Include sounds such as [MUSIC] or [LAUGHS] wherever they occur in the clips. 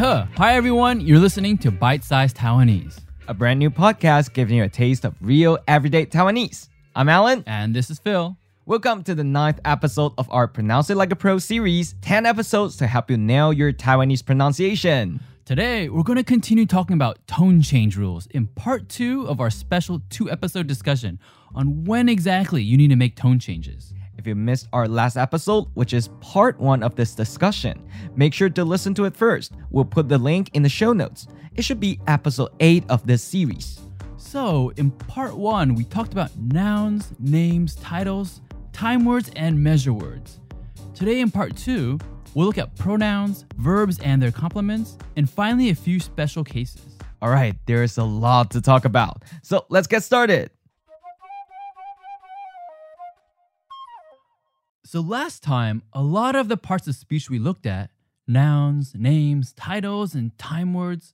Hi everyone, you're listening to Bite Size Taiwanese. a brand new podcast giving you a taste of real everyday Taiwanese. I'm Alan. And this is Phil. Welcome to the ninth episode of our Pronounce It Like a Pro series 10 episodes to help you nail your Taiwanese pronunciation. Today, we're going to continue talking about tone change rules in part two of our special two episode discussion on when exactly you need to make tone changes. If you missed our last episode, which is part one of this discussion, make sure to listen to it first. We'll put the link in the show notes. It should be episode 8 of this series. So, in part one, we talked about nouns, names, titles, time words, and measure words. Today, in part two, we'll look at pronouns, verbs, and their complements, and finally, a few special cases. All right, there's a lot to talk about. So let's get started. So, last time, a lot of the parts of speech we looked at nouns, names, titles, and time words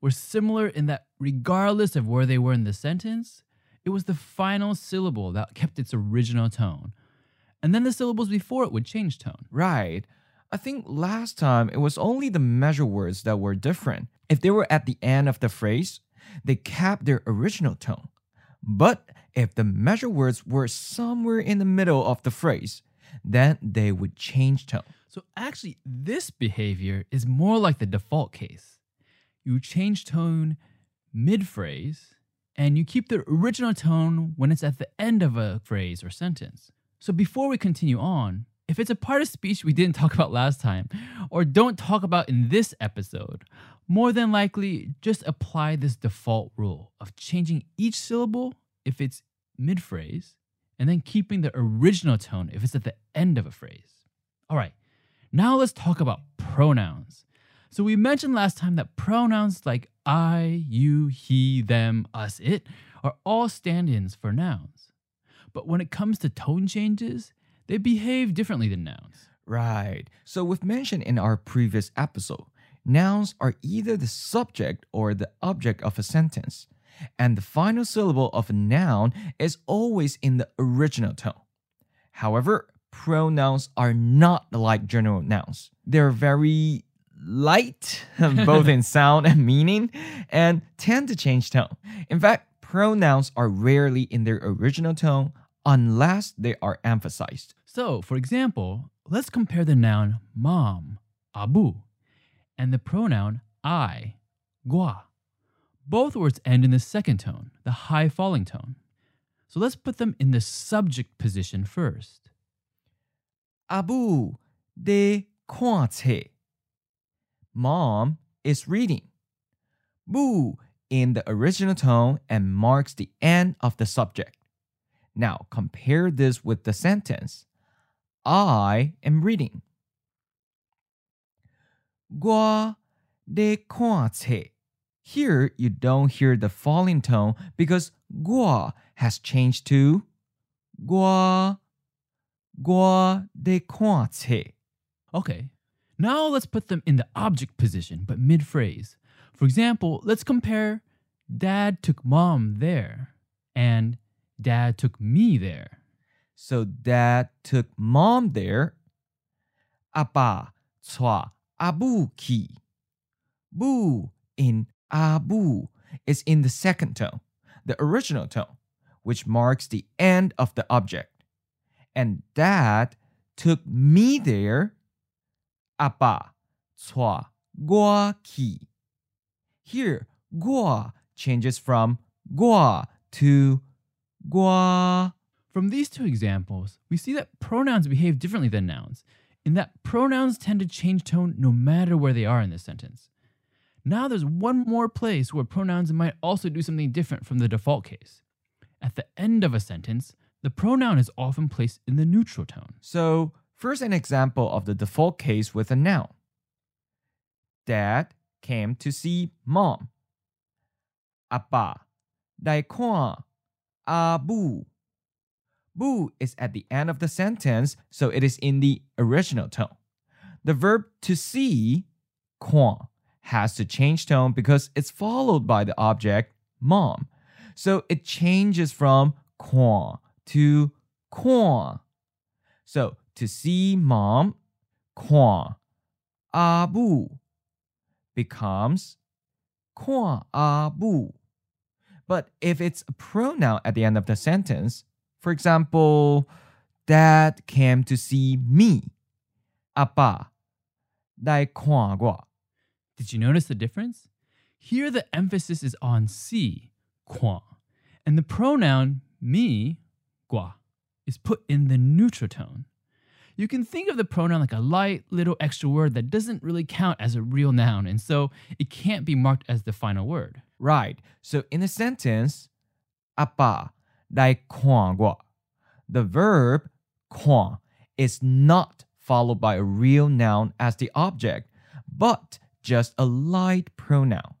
were similar in that, regardless of where they were in the sentence, it was the final syllable that kept its original tone. And then the syllables before it would change tone. Right. I think last time it was only the measure words that were different. If they were at the end of the phrase, they kept their original tone. But if the measure words were somewhere in the middle of the phrase, then they would change tone. So, actually, this behavior is more like the default case. You change tone mid phrase, and you keep the original tone when it's at the end of a phrase or sentence. So, before we continue on, if it's a part of speech we didn't [LAUGHS] talk about last time, or don't talk about in this episode, more than likely just apply this default rule of changing each syllable if it's mid phrase, and then keeping the original tone if it's at the end of a phrase. All right, now let's talk about pronouns. So, we mentioned last time that pronouns like I, you, he, them, us, it are all stand ins for nouns. But when it comes to tone changes, they behave differently than nouns. Right. So we've mentioned in our previous episode, nouns are either the subject or the object of a sentence, and the final syllable of a noun is always in the original tone. However, pronouns are not like general nouns. They're very light, [LAUGHS] both in [LAUGHS] sound and meaning, and tend to change tone. In fact, pronouns are rarely in their original tone unless they are emphasized. So, for example, let's compare the noun mom, abu, and the pronoun I, gua. Both words end in the second tone, the high falling tone. So let's put them in the subject position first. Abu de kwante. Mom is reading. Bu in the original tone and marks the end of the subject. Now compare this with the sentence I am reading. Gua de kwante. Here, you don't hear the falling tone because gua has changed to gua gua de kuanzi. Okay, now let's put them in the object position, but mid phrase. For example, let's compare dad took mom there and dad took me there. So dad took mom there. Abba, chua, abu ki. In abu is in the second tone, the original tone, which marks the end of the object. And that took me there. Aba cua, gua, ki. Here, gua changes from gua to gua. From these two examples, we see that pronouns behave differently than nouns, in that pronouns tend to change tone no matter where they are in the sentence. Now there's one more place where pronouns might also do something different from the default case. At the end of a sentence, the pronoun is often placed in the neutral tone. So, first an example of the default case with a noun. Dad came to see mom. Abba, daikon, abu. Bu is at the end of the sentence, so it is in the original tone. The verb to see, kwan, has to change tone because it's followed by the object mom. So it changes from quan to quan. So to see mom, quan abu becomes quan abu. But if it's a pronoun at the end of the sentence, for example, dad came to see me. Appa, dai quan gua. Did you notice the difference? Here the emphasis is on si, "kwang," and the pronoun me, gua, is put in the neutral tone. You can think of the pronoun like a light little extra word that doesn't really count as a real noun, and so it can't be marked as the final word. Right. So in the sentence, apa dai gua, the verb "kwang" is not followed by a real noun as the object, but just a light pronoun.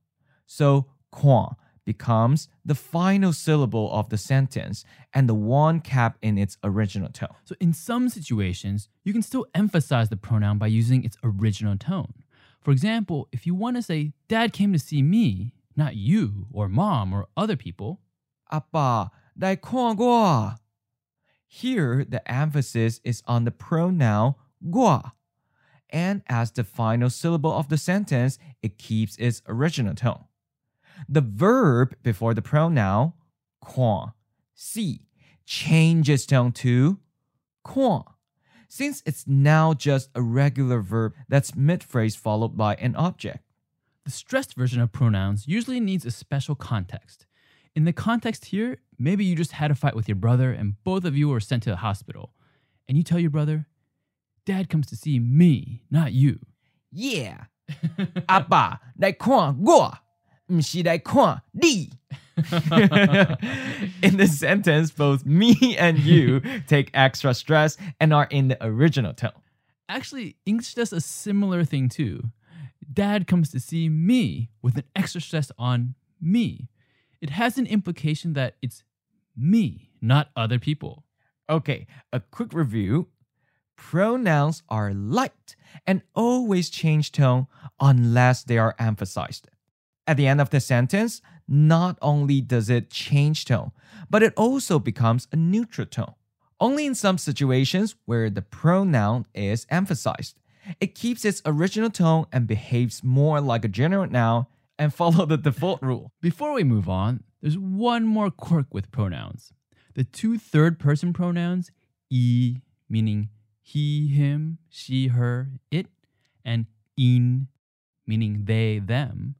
So 看 becomes the final syllable of the sentence and the one kept in its original tone. So, in some situations, you can still emphasize the pronoun by using its original tone. For example, if you want to say, Dad came to see me, not you or mom or other people, 阿爸来看我. Here, the emphasis is on the pronoun 我. and as the final syllable of the sentence, it keeps its original tone. The verb before the pronoun 看 see changes tone to 看 since it's now just a regular verb that's mid phrase followed by an object. The stressed version of pronouns usually needs a special context. In the context here, maybe you just had a fight with your brother and both of you were sent to the hospital. And you tell your brother, Dad comes to see me, not you. Yeah. [LAUGHS] Abba, they mm, [LAUGHS] in this sentence, both me and you take extra stress and are in the original tone. Actually, English does a similar thing too. Dad comes to see me with an extra stress on me. It has an implication that it's me, not other people. Okay, a quick review Pronouns are light and always change tone unless they are emphasized. At the end of the sentence, not only does it change tone, but it also becomes a neutral tone. Only in some situations where the pronoun is emphasized. It keeps its original tone and behaves more like a general noun and [LAUGHS] follow the default rule. Before we move on, there's one more quirk with pronouns. The two third person pronouns, e, meaning he, him, she, her, it, and in, meaning they, them,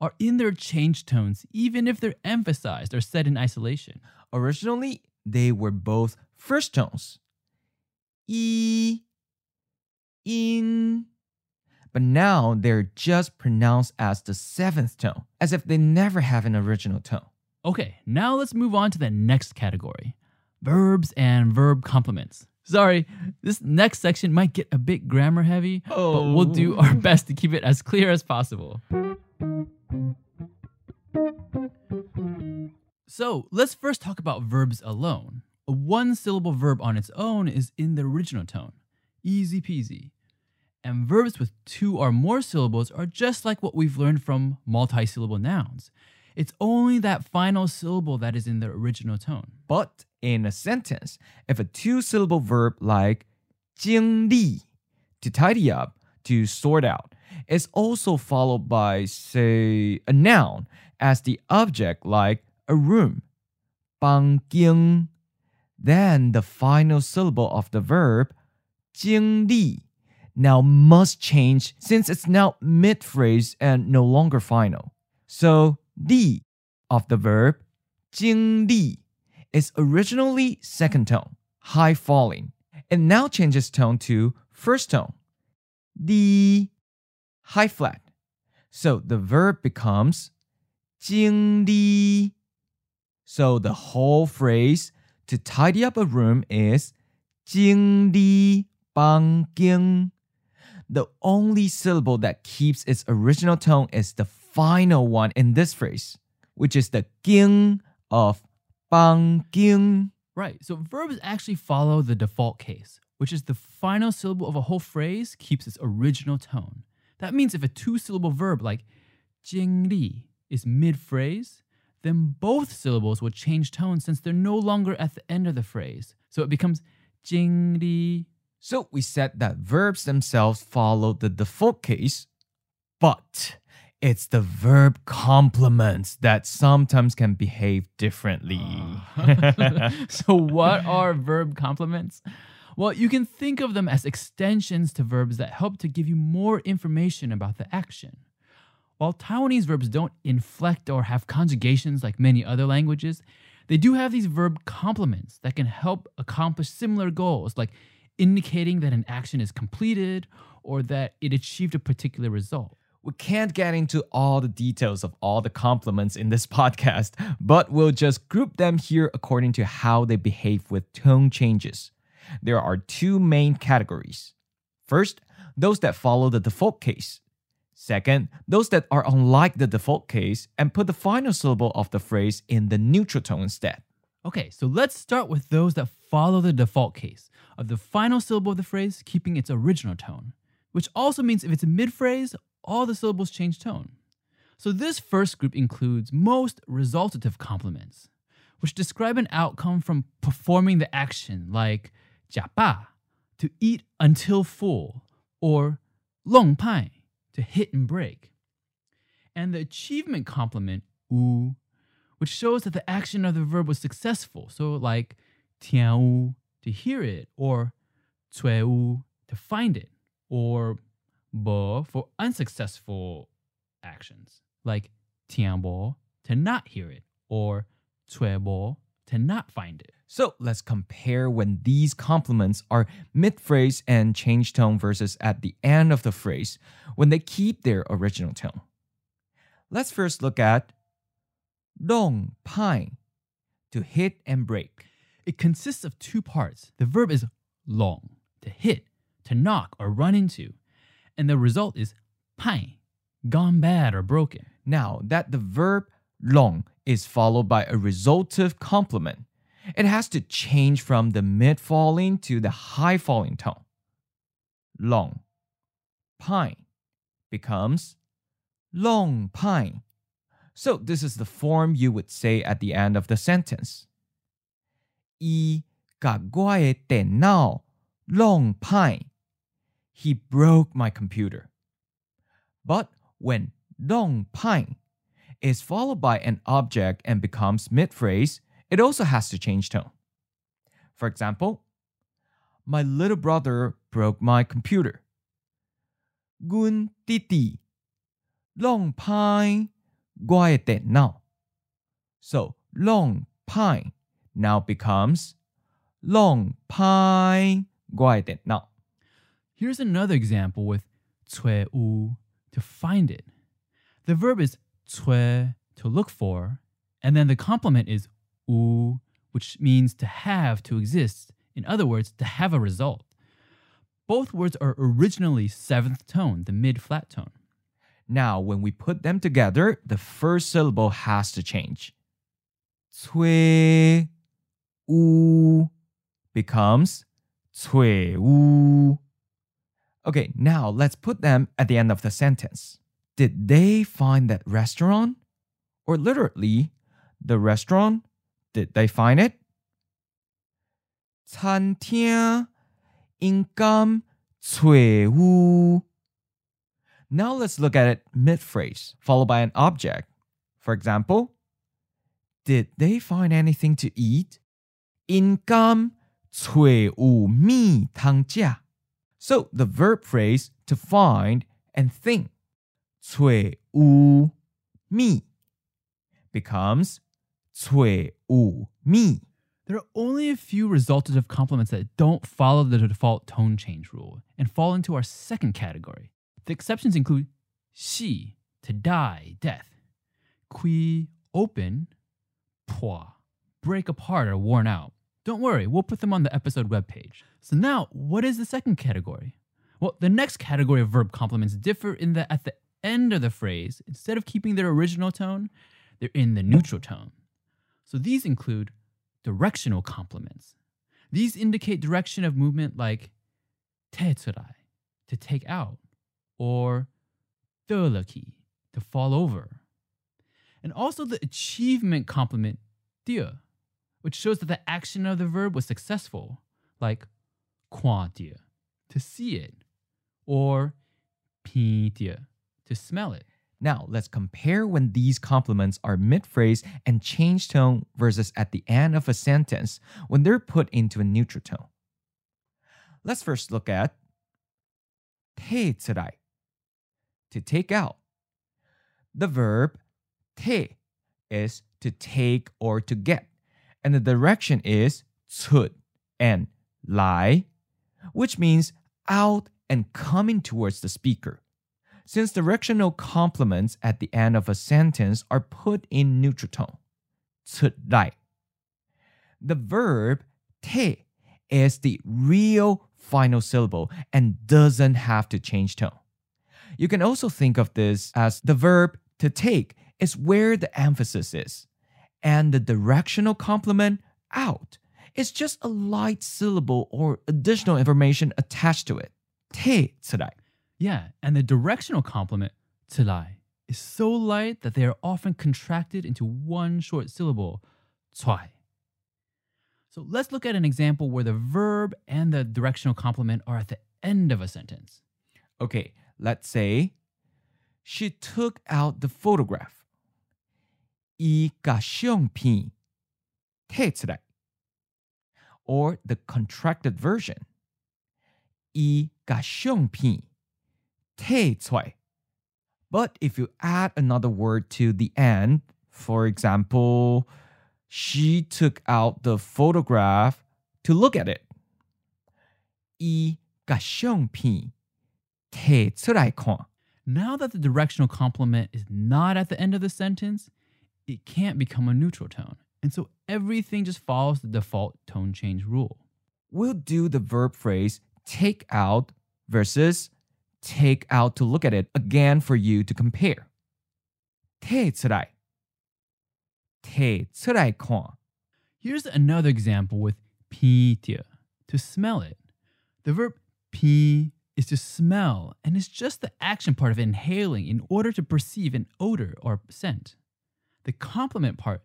are in their change tones, even if they're emphasized or said in isolation. Originally, they were both first tones. E, in. But now they're just pronounced as the seventh tone, as if they never have an original tone. Okay, now let's move on to the next category verbs and verb complements. Sorry, this next section might get a bit grammar heavy, but we'll do oh. our best to keep it as clear as possible. So let's first talk about verbs alone. A one syllable verb on its own is in the original tone. Easy peasy. And verbs with two or more syllables are just like what we've learned from multi syllable nouns. It's only that final syllable that is in the original tone. But in a sentence, if a two syllable verb like 经历, to tidy up, to sort out, is also followed by, say, a noun as the object like a room, 房间, then the final syllable of the verb 经历 now must change since it's now mid phrase and no longer final. So, the of the verb 经历 is originally second tone, high falling. It now changes tone to first tone, the high flat. So the verb becomes 经历. So the whole phrase to tidy up a room is 经历房间. The only syllable that keeps its original tone is the final one in this phrase, which is the 经 of Right. So verbs actually follow the default case, which is the final syllable of a whole phrase keeps its original tone. That means if a two syllable verb like jingli is mid phrase, then both syllables will change tone since they're no longer at the end of the phrase. So it becomes jingli. So we said that verbs themselves follow the default case, but it's the verb complements that sometimes can behave differently. Uh-huh. [LAUGHS] so, what are verb complements? Well, you can think of them as extensions to verbs that help to give you more information about the action. While Taiwanese verbs don't inflect or have conjugations like many other languages, they do have these verb complements that can help accomplish similar goals, like indicating that an action is completed or that it achieved a particular result. We can't get into all the details of all the complements in this [LAUGHS] podcast, but we'll just group them here according to how they behave with tone changes. There are two main categories. First, those that follow the default case. Second, those that are unlike the default case and put the final syllable of the phrase in the neutral tone instead. Okay, so let's start with those that follow the default case of the final syllable of the phrase keeping its original tone, which also means if it's a mid phrase, all the syllables change tone. So this first group includes most resultative complements, which describe an outcome from performing the action like japa, to eat until full, or long pai, to hit and break. And the achievement complement u, which shows that the action of the verb was successful, so like tian wu, to hear it, or cui wu, to find it, or bo for unsuccessful actions, like 听 bo, to not hear it, or 吹 bo, to not find it. So let's compare when these complements are mid phrase and change tone versus at the end of the phrase when they keep their original tone. Let's first look at dong pine to hit and break. It consists of two parts. The verb is long, to hit, to knock or run into, and the result is pain, gone bad or broken. Now that the verb long is followed by a resultative complement, it has to change from the mid falling to the high falling tone. Long pine becomes long pine. So this is the form you would say at the end of the sentence. 伊甲我的电脑弄歹。he broke my computer. But when dong pai is followed by an object and becomes mid phrase, it also has to change tone. For example, my little brother broke my computer. Gun titi long pine guai de now. So long pine now becomes long pine guai de now. Here's another example with 吹 u, to find it. The verb is 吹, to look for, and then the complement is u, which means to have, to exist. In other words, to have a result. Both words are originally seventh tone, the mid flat tone. Now, when we put them together, the first syllable has to change. 吹 u becomes 吹 u. Okay, now let's put them at the end of the sentence. Did they find that restaurant? Or literally, the restaurant, did they find it? 餐厅应该找有 Now let's look at it mid phrase, followed by an object. For example, did they find anything to eat? 应该找有米通食 So the verb phrase to find and think 找有米 becomes 找有米 There are only a few resultative complements that don't follow the default tone change rule and fall into our second category. The exceptions include shi, to die, death, qui, open, poi, break apart or worn out. don't worry, we'll put them on the episode webpage. So now, what is the second category? Well, the next category of verb complements differ in that at the end of the phrase, instead of keeping their original tone, they're in the neutral tone. So these include directional complements. These indicate direction of movement like tetsurai, to take out, or dölaki, to fall over. And also the achievement complement dia, which shows that the action of the verb was successful, like kwantia, to see it, or 品见, to smell it. Now, let's compare when these complements are mid phrase and change tone versus at the end of a sentence when they're put into a neutral tone. Let's first look at tsurai, to take out. The verb te is to take or to get and the direction is tud and lie, which means out and coming towards the speaker. Since directional complements at the end of a sentence are put in neutral tone, tud The verb 태 is the real final syllable and doesn't have to change tone. You can also think of this as the verb to take is where the emphasis is, and the directional complement out is just a light syllable or additional information attached to it. 테 today. Yeah, and the directional complement today is so light that they are often contracted into one short syllable, tsui. So let's look at an example where the verb and the directional complement are at the end of a sentence. Okay, let's say she took out the photograph. 伊甲相片摕出来，or the contracted version，伊甲相片摕出来。But if you add another word to the end, for example, she took out the photograph to look at it. 伊甲相片摕出来看。Now that the directional complement is not at the end of the sentence, it can't become a neutral tone. And so everything just follows the default tone change rule. We'll do the verb phrase take out versus take out to look at it again for you to compare. 手伝い手伝い con. Here's another example with pitia, to smell it. The verb pi is to smell, and it's just the action part of inhaling in order to perceive an odor or scent. The complement part,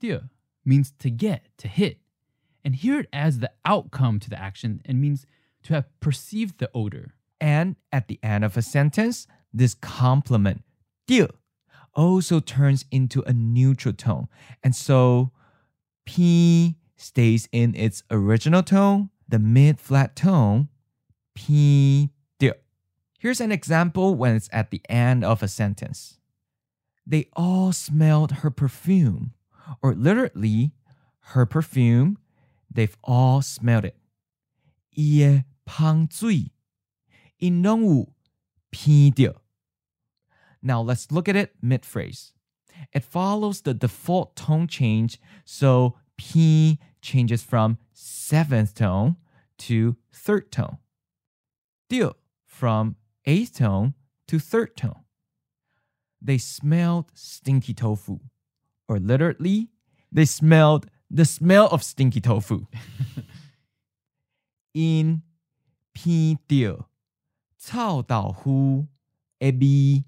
tia, means to get, to hit. And here it adds the outcome to the action and means to have perceived the odor. And at the end of a sentence, this complement, tia, also turns into a neutral tone. And so P stays in its original tone, the mid flat tone, P tia. Here's an example when it's at the end of a sentence they all smelled her perfume, or literally, her perfume. They've all smelled it. now let's look at it mid phrase. It follows the default tone change, so p changes from seventh tone to third tone. 调 from eighth tone to third tone. They smelled stinky tofu, or literally, they smelled the smell of stinky tofu. [LAUGHS] In 偏掉臭豆腐 ebi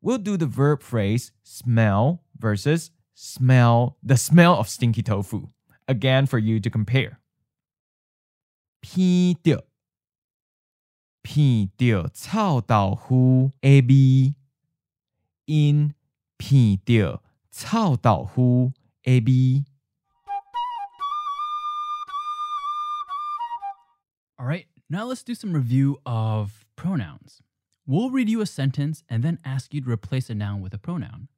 we'll do the verb phrase smell versus smell the smell of stinky tofu again for you to compare. 偏掉偏掉臭豆腐 ab in 偏掉臭豆腐 ab All right, now let's do some review of pronouns. We'll read you a sentence and then ask you to replace a noun with a pronoun.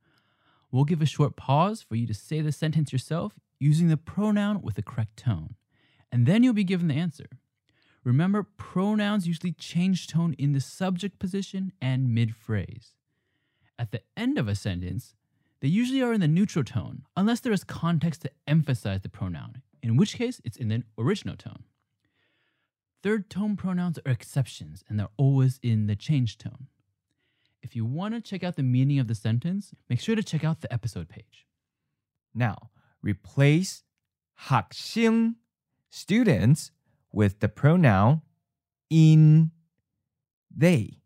We'll give a short pause for you to say the sentence yourself using the pronoun with the correct tone, and then you'll be given the answer. Remember, pronouns usually change tone in the subject position and mid phrase. At the end of a sentence, they usually are in the neutral tone, unless there is context to emphasize the pronoun, in which case it's in the original tone. Third tone pronouns are exceptions and they're always in the change tone. If you want to check out the meaning of the sentence, make sure to check out the episode page. Now, replace 학생 students with the pronoun in they.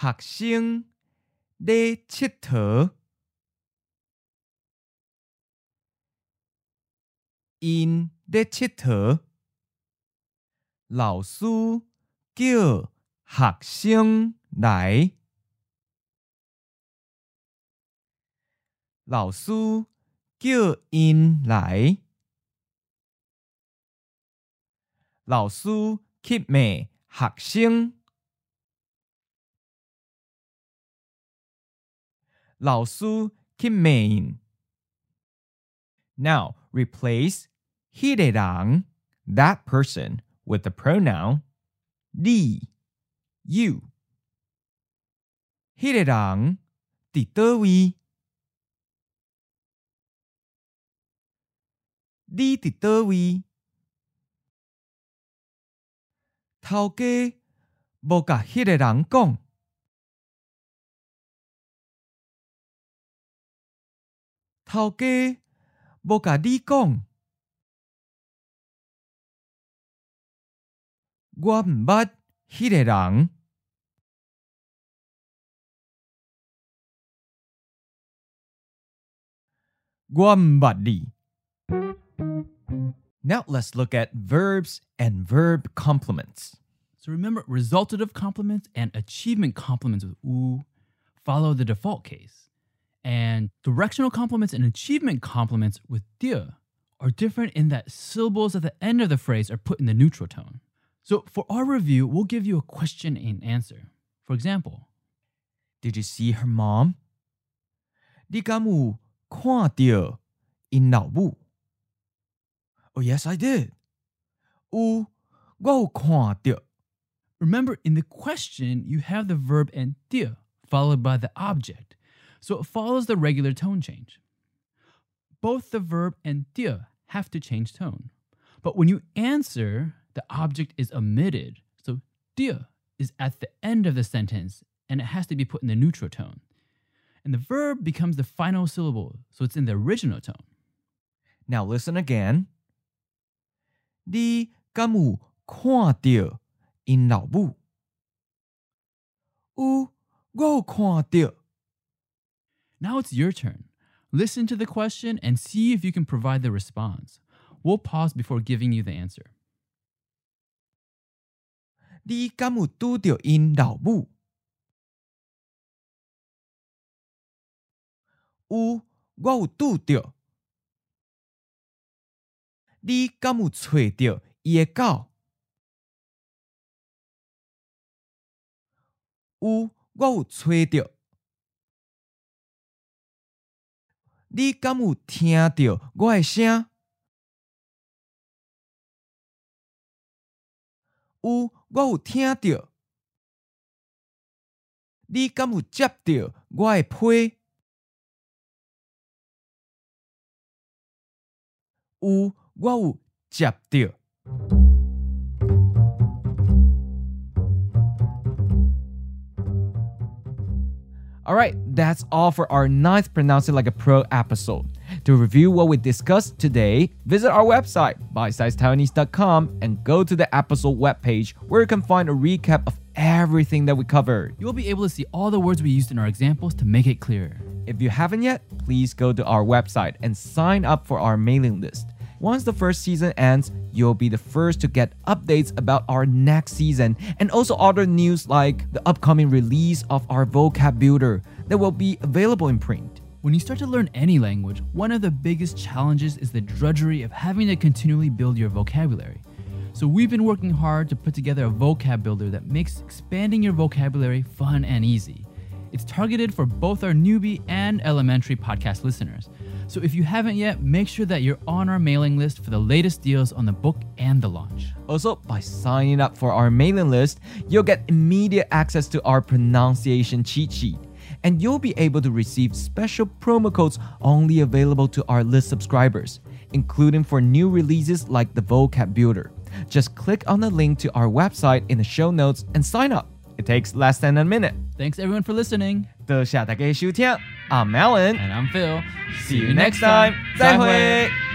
学生咧佚佗。因咧佚佗，老师叫学生来。老师叫因来，老师去骂学生。老师吸骂因。Now replace 迄个人 that person with the pronoun 你 you。迄个人伫倒位？你伫倒位？头家无甲迄个人讲，头家无甲你讲，我毋捌迄个人，我毋捌你。Now let's look at verbs and verb complements. So remember, resultative complements and achievement complements with u follow the default case. And directional complements and achievement complements with dia are different in that syllables at the end of the phrase are put in the neutral tone. So for our review, we'll give you a question and answer. For example, Did you see her mom? 你敢有看到因老母？Oh yes, I did. 有，我有看到。 remember in the question, you have the verb and dia followed by the object. so it follows the regular tone change. Both the verb and dir have to change tone. But when you answer, the object is omitted. So dir is at the end of the sentence and it has to be put in the neutral tone. And the verb becomes the final syllable, so it's in the original tone. Now listen again. Di kamu kwa dir in lao bu. U go kwa dir Now it's your turn. Listen to the question and see if you can provide the response. We'll pause before giving you the answer. 你敢有拄着因老母？有，我有拄着。你敢有找着伊的狗？有，我有找着。 你敢有听到我的声？有，我有听到。你敢有接到我的批？有，我有接到。Alright, that's all for our ninth Pronounce It Like a Pro episode. To review what we discussed today, visit our website, bitesizedtaiwanese.com, and go to the episode webpage where you can find a recap of everything that we covered. You'll be able to see all the words we used in our examples to make it clearer. If you haven't yet, please go to our website and sign up for our mailing list. Once the first season ends, you'll be the first to get updates about our next season and also other news like the upcoming release of our vocab builder that will be available in print. When you start to learn any language, one of the biggest challenges is the drudgery of having to continually build your vocabulary. So we've been working hard to put together a vocab builder that makes expanding your vocabulary fun and easy. It's targeted for both our newbie and elementary podcast listeners. So if you haven't yet, make sure that you're on our mailing list for the latest deals on the book and the launch. Also, by signing up for our mailing list, you'll get immediate access to our pronunciation cheat sheet. And you'll be able to receive special promo codes only available to our list subscribers, including for new releases like the Vocab Builder. Just click on the link to our website in the show notes and sign up. It takes less than a minute. Thanks everyone for listening. 多谢大家的收听，I'm Alan. And I'm Phil. See you next time. 再会。